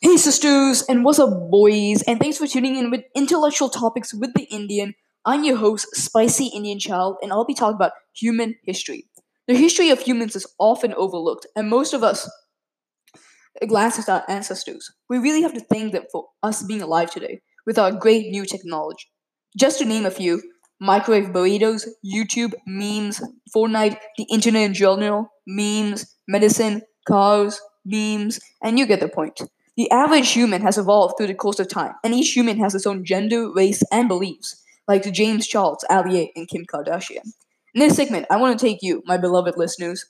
Hey sisters, and what's up boys, and thanks for tuning in with Intellectual Topics with the Indian. I'm your host, Spicy Indian Child, and I'll be talking about human history. The history of humans is often overlooked, and most of us glance at our ancestors. We really have to thank them for us being alive today with our great new technology. Just to name a few, microwave burritos, YouTube, memes, Fortnite, the internet in general, memes, medicine, cars, memes, and you get the point. The average human has evolved through the course of time, and each human has its own gender, race, and beliefs, like James Charles, Ali and Kim Kardashian. In this segment, I want to take you, my beloved listeners,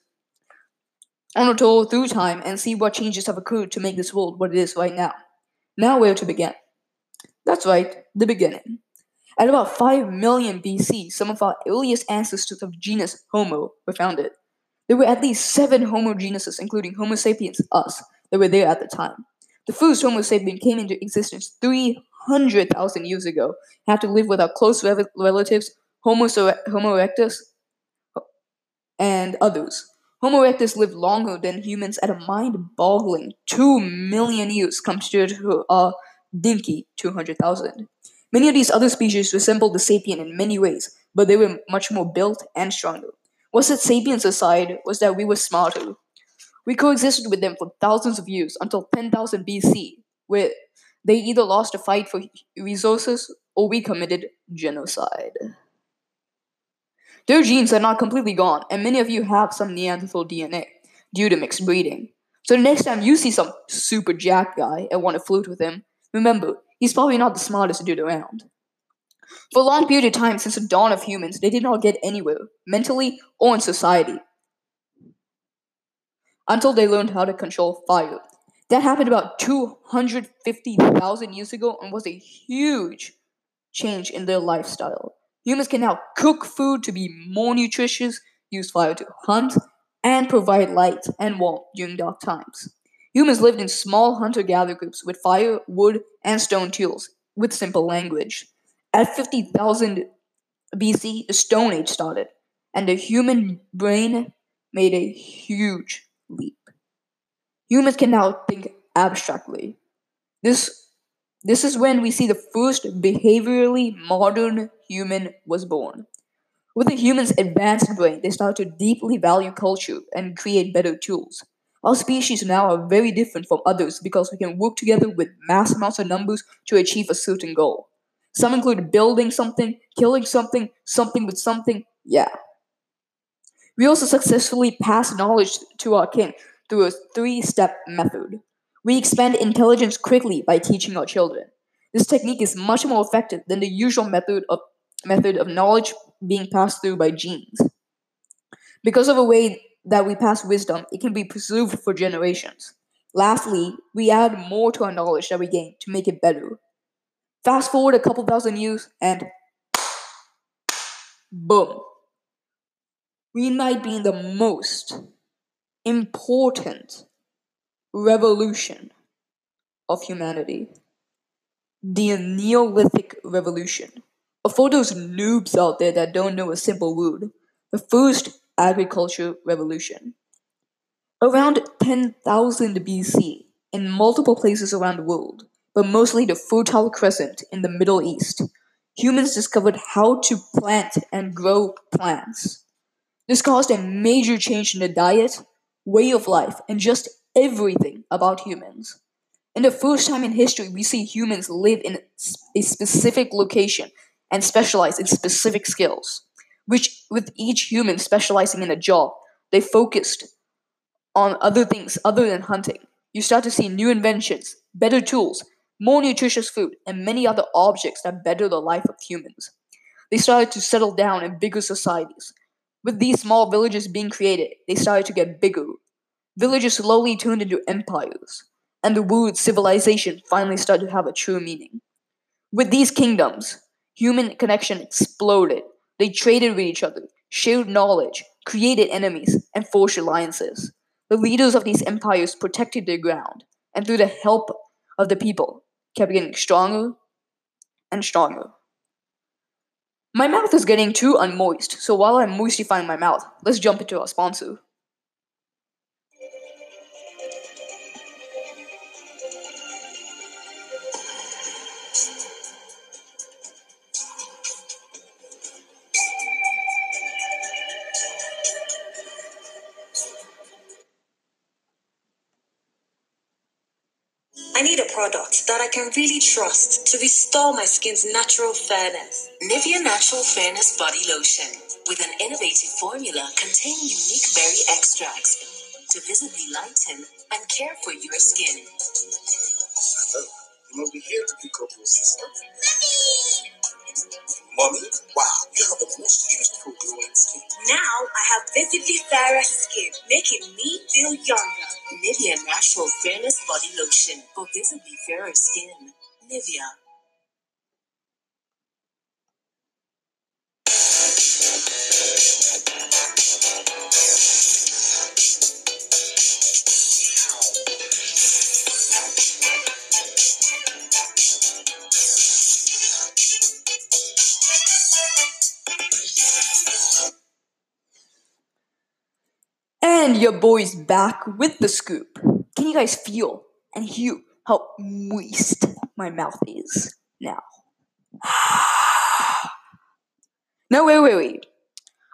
on a tour through time and see what changes have occurred to make this world what it is right now. Now, where to begin? That's right, the beginning. At about 5 million BC, some of our earliest ancestors of genus Homo were founded. There were at least seven Homo genuses, including Homo sapiens, us, that were there at the time. The first Homo sapien came into existence 300,000 years ago, had to live with our close re- relatives, Homo, Homo erectus, and others. Homo erectus lived longer than humans at a mind boggling 2 million years compared to our dinky 200,000. Many of these other species resembled the sapien in many ways, but they were much more built and stronger. What set sapiens aside was that we were smarter. We coexisted with them for thousands of years until 10,000 BC, where they either lost a fight for resources or we committed genocide. Their genes are not completely gone, and many of you have some Neanderthal DNA due to mixed breeding. So the next time you see some super jack guy and want to flirt with him, remember, he's probably not the smartest dude around. For a long period of time since the dawn of humans, they did not get anywhere, mentally or in society, until they learned how to control fire. That happened about 250,000 years ago and was a huge change in their lifestyle. Humans can now cook food to be more nutritious, use fire to hunt, and provide light and warmth during dark times. Humans lived in small hunter gatherer groups with fire, wood, and stone tools with simple language. At 50,000 BC, the Stone Age started, and the human brain made a huge leap. Humans can now think abstractly. This this is when we see the first behaviorally modern human was born. With the human's advanced brain, they start to deeply value culture and create better tools. Our species now are very different from others because we can work together with mass amounts of numbers to achieve a certain goal. Some include building something, killing something, something with something, yeah. We also successfully pass knowledge to our kin through a three step method. We expand intelligence quickly by teaching our children. This technique is much more effective than the usual method of, method of knowledge being passed through by genes. Because of the way that we pass wisdom, it can be preserved for generations. Lastly, we add more to our knowledge that we gain to make it better. Fast forward a couple thousand years, and boom. We might be in the most important revolution of humanity the Neolithic Revolution. For those noobs out there that don't know a simple word, the first agriculture revolution. Around 10,000 BC, in multiple places around the world, but mostly the Fertile Crescent in the Middle East, humans discovered how to plant and grow plants. This caused a major change in the diet, way of life, and just everything about humans. In the first time in history, we see humans live in a specific location and specialize in specific skills, which, with each human specializing in a job, they focused on other things other than hunting. You start to see new inventions, better tools, more nutritious food, and many other objects that better the life of humans. They started to settle down in bigger societies. With these small villages being created, they started to get bigger, Villages slowly turned into empires, and the word civilization finally started to have a true meaning. With these kingdoms, human connection exploded. They traded with each other, shared knowledge, created enemies, and forged alliances. The leaders of these empires protected their ground, and through the help of the people, kept getting stronger and stronger. My mouth is getting too unmoist, so while I'm moistifying my mouth, let's jump into our sponsor. Product that I can really trust to restore my skin's natural fairness. Nivea Natural Fairness Body Lotion with an innovative formula containing unique berry extracts to visibly lighten and care for your skin. You must be here to pick up your sister. Mommy, wow, you have the most beautiful glowing skin. Now I have visibly fairer skin, making me feel younger. Nivea Natural Fairness Body Lotion for visibly fairer skin. Nivea. And your boy's back with the scoop. Can you guys feel and hear how moist my mouth is now? no, wait, wait, wait.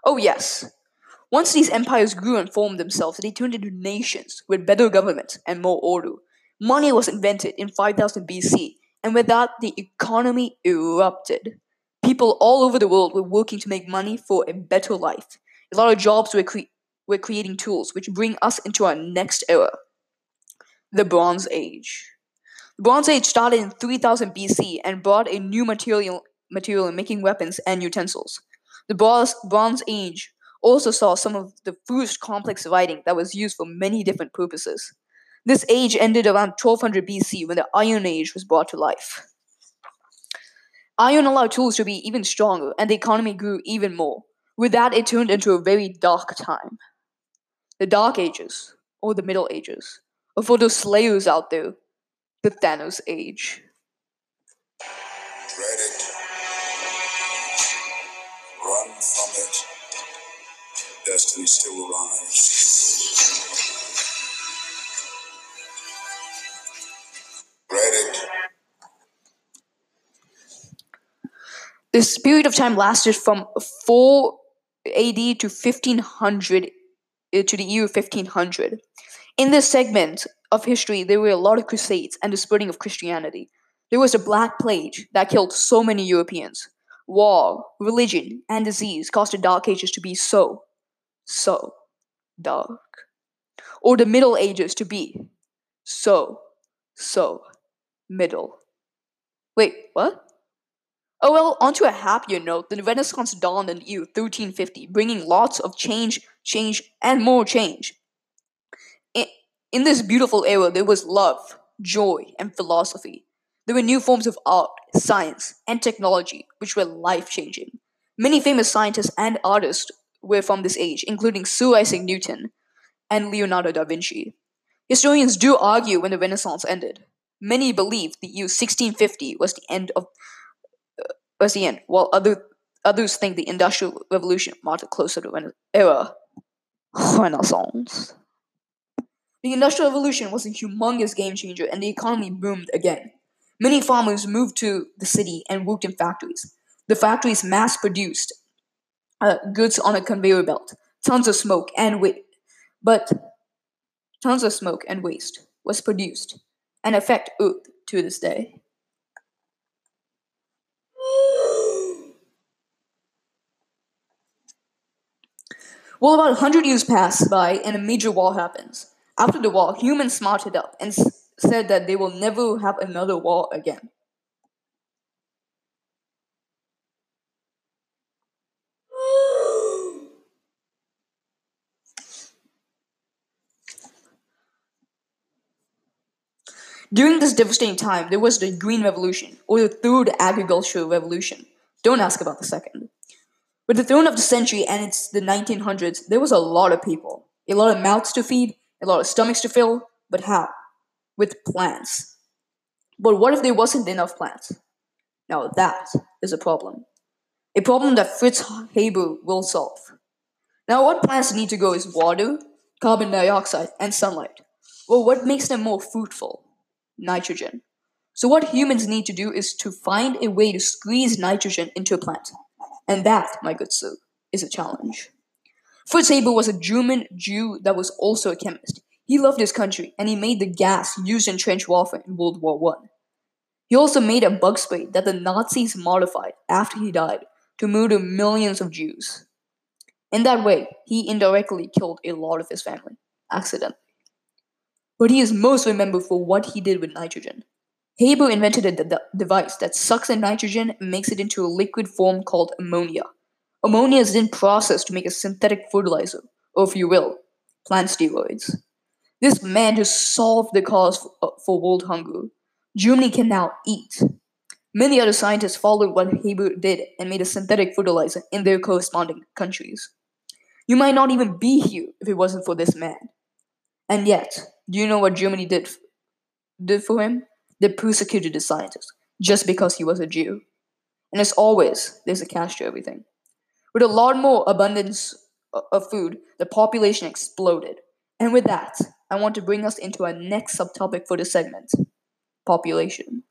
Oh, yes. Once these empires grew and formed themselves, they turned into nations with better governments and more order. Money was invented in 5000 BC, and with that, the economy erupted. People all over the world were working to make money for a better life. A lot of jobs were, cre- were creating tools which bring us into our next era the Bronze Age. The Bronze Age started in 3000 BC and brought a new material, material in making weapons and utensils. The Bronze, Bronze Age also saw some of the first complex writing that was used for many different purposes. This age ended around 1200 BC when the Iron Age was brought to life. Iron allowed tools to be even stronger, and the economy grew even more. With that, it turned into a very dark time. The Dark Ages, or the Middle Ages, or for those slayers out there, the Thanos Age. Dread it. Run from it. Destiny still arrives. Dread it. This period of time lasted from 4 AD to 1500 uh, Uh, to the year 1500. In this segment of history, there were a lot of crusades and the spreading of Christianity. There was a Black Plague that killed so many Europeans. War, religion, and disease caused the Dark Ages to be so, so dark. Or the Middle Ages to be so, so middle. Wait, what? Oh well, onto a happier note, the Renaissance dawned in the year 1350, bringing lots of change, change, and more change. In, this beautiful era, there was love, joy, and philosophy. There were new forms of art, science, and technology, which were life changing. Many famous scientists and artists were from this age, including Sir Isaac Newton and Leonardo da Vinci. Historians do argue when the Renaissance ended. Many believe the year 1650 was the end of was the end, while other others think the Industrial Revolution marked closer to Rena- era. Renaissance. The Industrial Revolution was a humongous game changer, and the economy boomed again. Many farmers moved to the city and worked in factories. The factories mass produced uh, goods on a conveyor belt. Tons of smoke and waste, but tons of smoke and waste was produced and affect Earth to this day. Well, about 100 years pass by and a major war happens. After the war, humans smarted up and s- said that they will never have another war again. During this devastating time, there was the Green Revolution, or the Third Agricultural Revolution. Don't ask about the second. With the turn of the century and it's the 1900s, there was a lot of people. A lot of mouths to feed, a lot of stomachs to fill, but how? With plants. But what if there wasn't enough plants? Now that is a problem. A problem that Fritz Haber will solve. Now, what plants need to go is water, carbon dioxide, and sunlight. Well, what makes them more fruitful? Nitrogen. So, what humans need to do is to find a way to squeeze nitrogen into a plant. And that, my good sir, is a challenge. Fritz Haber was a German Jew that was also a chemist. He loved his country, and he made the gas used in trench warfare in World War One. He also made a bug spray that the Nazis modified after he died to murder millions of Jews. In that way, he indirectly killed a lot of his family, accidentally. But he is most remembered for what he did with nitrogen. Haber invented a device that sucks in nitrogen and makes it into a liquid form called ammonia. Ammonia is then processed to make a synthetic fertilizer, or if you will, plant steroids. This man just solved the cause for, uh, for world hunger. Germany can now eat. Many other scientists followed what Haber did and made a synthetic fertilizer in their corresponding countries. You might not even be here if it wasn't for this man. And yet, do you know what Germany did, did for him? They persecuted the scientist just because he was a Jew. And as always, there's a catch to everything. With a lot more abundance of food, the population exploded. And with that, I want to bring us into our next subtopic for this segment population.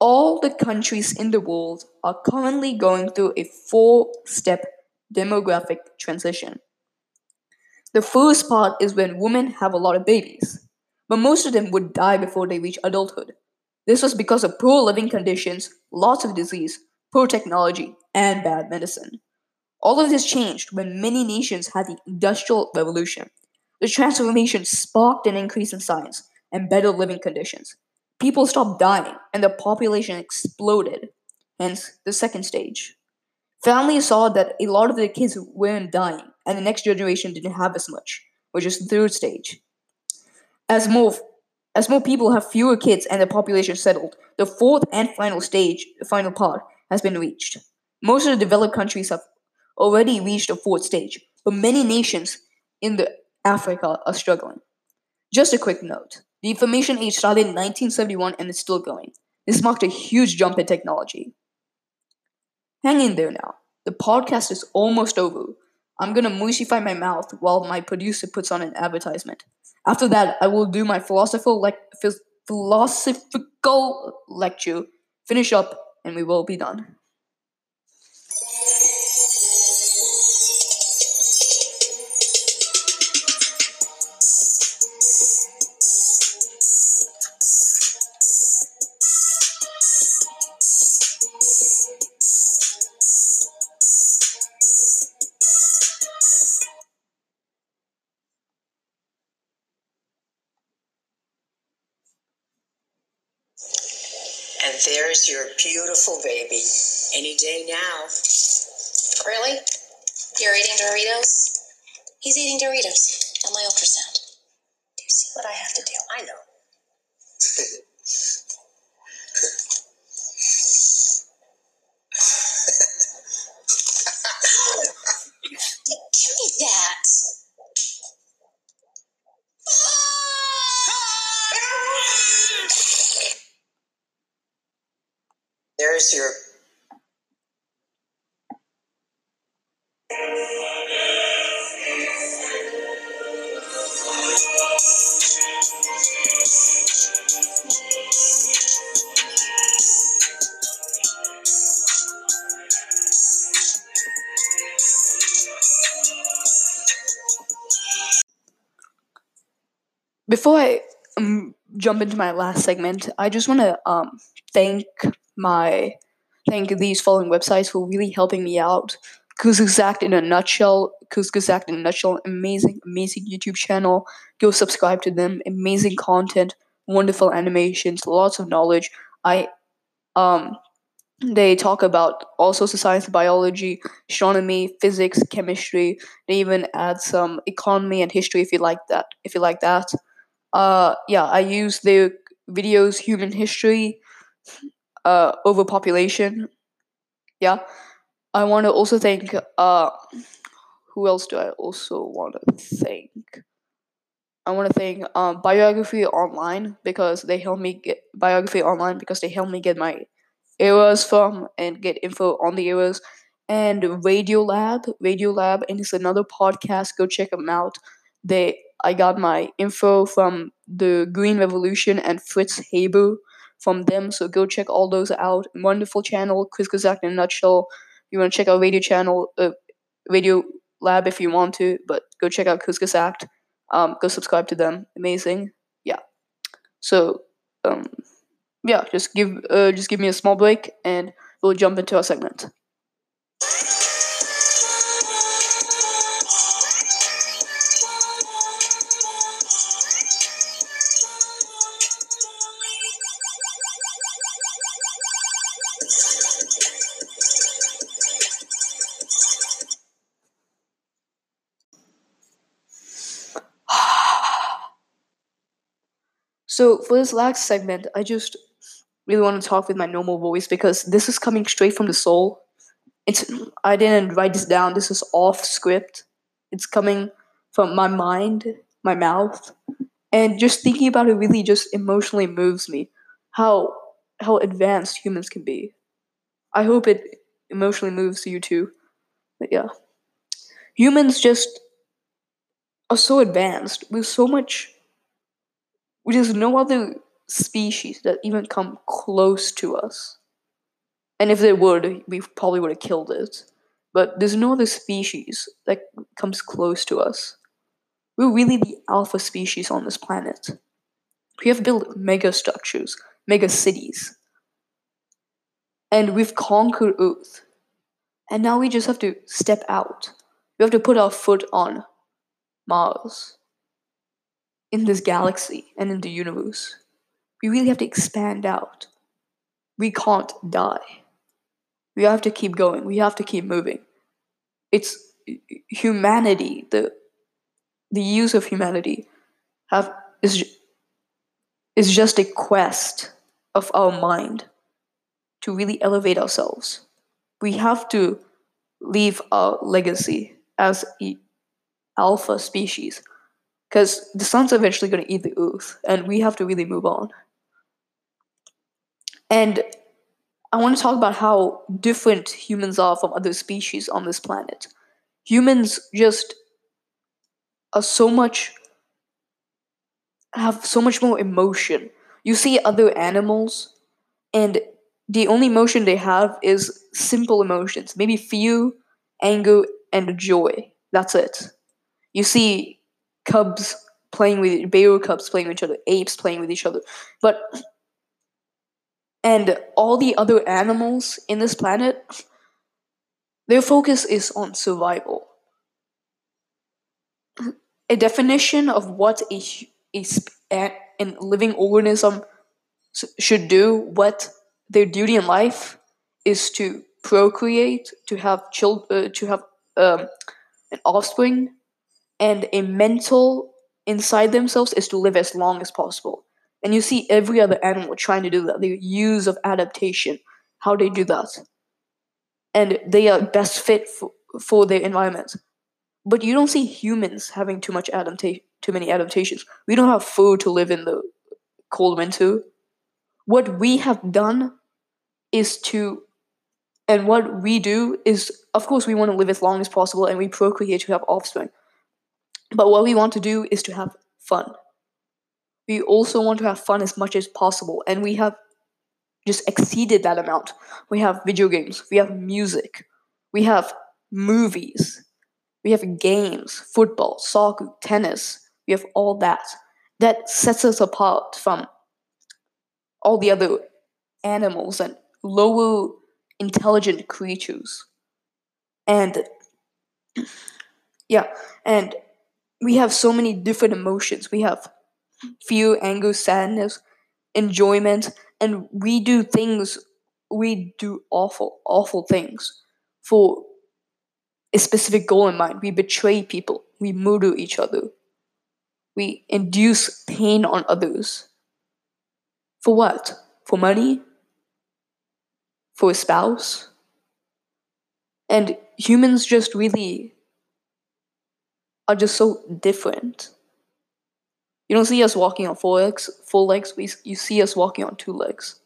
All the countries in the world are currently going through a four step demographic transition. The first part is when women have a lot of babies, but most of them would die before they reach adulthood. This was because of poor living conditions, lots of disease, poor technology, and bad medicine. All of this changed when many nations had the Industrial Revolution. The transformation sparked an increase in science and better living conditions. People stopped dying and the population exploded, hence the second stage. Families saw that a lot of their kids weren't dying, and the next generation didn't have as much, which is the third stage. As more as more people have fewer kids and the population settled, the fourth and final stage, the final part, has been reached. Most of the developed countries have already reached the fourth stage, but many nations in the Africa are struggling. Just a quick note. The information age started in 1971 and is still going. This marked a huge jump in technology. Hang in there now. The podcast is almost over. I'm gonna moistify my mouth while my producer puts on an advertisement. After that, I will do my philosophical, le- philosophical lecture, finish up, and we will be done. Beautiful baby. Any day now. Really? You're eating Doritos? He's eating Doritos on my ultrasound. Do you see what I have to do? I know. Give me that. Your. Before I um, jump into my last segment, I just want to um, thank my thank these following websites for really helping me out. Kurzgesagt in a nutshell, Kurzgesagt in a nutshell, amazing, amazing YouTube channel. Go subscribe to them. Amazing content, wonderful animations, lots of knowledge. I um they talk about all sorts of science, biology, astronomy, physics, chemistry. They even add some economy and history if you like that. If you like that, uh, yeah, I use their videos, human history, uh, overpopulation. Yeah, I want to also thank. Uh, who else do I also want to thank? I want to thank um, Biography Online because they helped me get Biography Online because they helped me get my eras from and get info on the eras. And Radio Lab, Radio Lab, and it's another podcast. Go check them out. They, I got my info from the Green Revolution and Fritz Haber from them. So go check all those out. Wonderful channel, Kurzgesagt in a nutshell. You want to check out Radio Channel, uh, Radio Lab if you want to, but go check out Kurzgesagt. Um, go subscribe to them. Amazing. Yeah. So, um, yeah, just give uh, just give me a small break, and we'll jump into our segment. So for this last segment, I just really want to talk with my normal voice because this is coming straight from the soul. It's I didn't write this down. This is off script. It's coming from my mind, my mouth, and just thinking about it really just emotionally moves me. How how advanced humans can be. I hope it emotionally moves you too. But yeah, humans just are so advanced with so much. There's no other species that even come close to us. And if they would, we probably would have killed it. But there's no other species that comes close to us. We're really the alpha species on this planet. We have built mega structures, mega cities. And we've conquered Earth. And now we just have to step out. We have to put our foot on Mars, in this galaxy, and in the universe. We really have to expand out. We can't die. We have to keep going. We have to keep moving. It's humanity, the the use of humanity have is is just a quest of our mind to really elevate ourselves. We have to leave our legacy as alpha species because the sun's eventually going to eat the earth and we have to really move on. And i want to talk about how different humans are from other species on this planet. Humans just are so much have so much more emotion. You see other animals and the only emotion they have is simple emotions maybe fear anger and joy. That's it. You see cubs playing with bear cubs playing with each other, apes playing with each other, but and all the other animals in this planet, their focus is on survival. A definition of what a a, a, living organism should do, what their duty in life is to procreate, to have child, uh, to have um, an offspring, and a mental inside themselves is to live as long as possible. And you see every other animal trying to do that. The use of adaptation, how they do that. And they are best fit for, for their environment. But you don't see humans having too much adaptation, too many adaptations. We don't have food to live in the cold winter. What we have done is to and what we do is of course we want to live as long as possible and we procreate to have offspring but what we want to do is to have fun. We also want to have fun as much as possible, and we have just exceeded that amount. We have video games, we have music, we have movies, we have games, football, soccer, tennis, we have all that. That sets us apart from all the other animals and lower intelligent creatures. And yeah, and we have so many different emotions. We have fear, anger, sadness, enjoyment, and we do things, we do awful, awful things for a specific goal in mind. We betray people, we murder each other, we induce pain on others. For what? For money? For a spouse? And humans just really are just so different. You don't see us walking on four legs, full legs. We, you see us walking on two legs.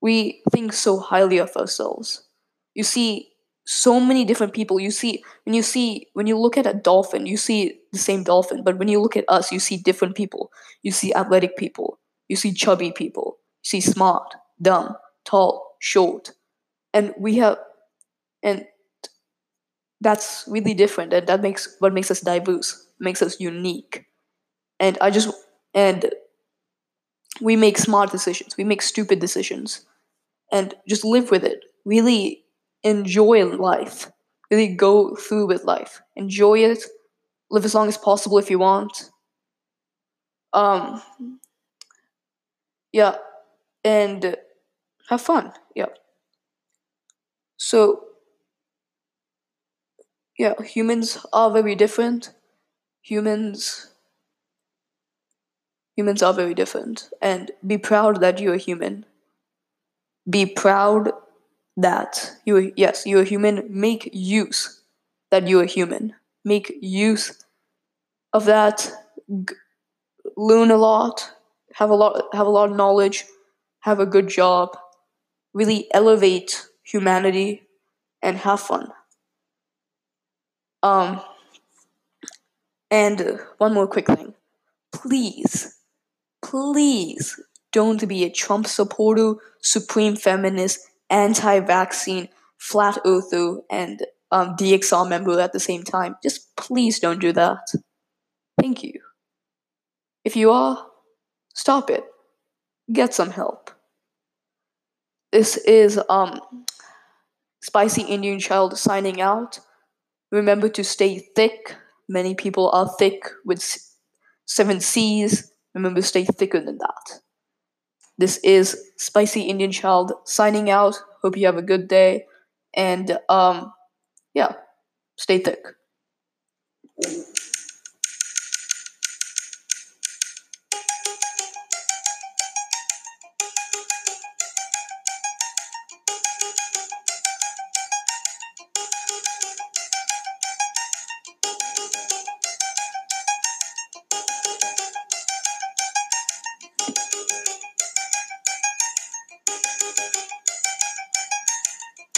We think so highly of ourselves. You see so many different people. You see when you see when you look at a dolphin, you see the same dolphin. But when you look at us, you see different people. You see athletic people. You see chubby people. You see smart, dumb, tall, short, and we have and that's really different and that makes what makes us diverse makes us unique. And I just and we make smart decisions. We make stupid decisions. And just live with it. Really enjoy life. Really go through with life. Enjoy it. Live as long as possible if you want. Um yeah. And have fun. Yeah. So yeah, humans are very different. Humans humans are very different and be proud that you're human. Be proud that you yes, you're human. Make use that you're human. Make use of that. G- learn a lot. Have a lot. Have a lot of knowledge. Have a good job. Really elevate humanity and have fun. Um, and one more quick thing. Please, please don't be a Trump supporter, supreme feminist, anti vaccine, flat earther, and um, DXR member at the same time. Just please don't do that. Thank you. If you are, stop it. Get some help. This is um Spicy Indian Child signing out. Remember to stay thick. Many people are thick with seven C's. Remember, stay thicker than that. This is Spicy Indian Child signing out. Hope you have a good day. And um, yeah, stay thick.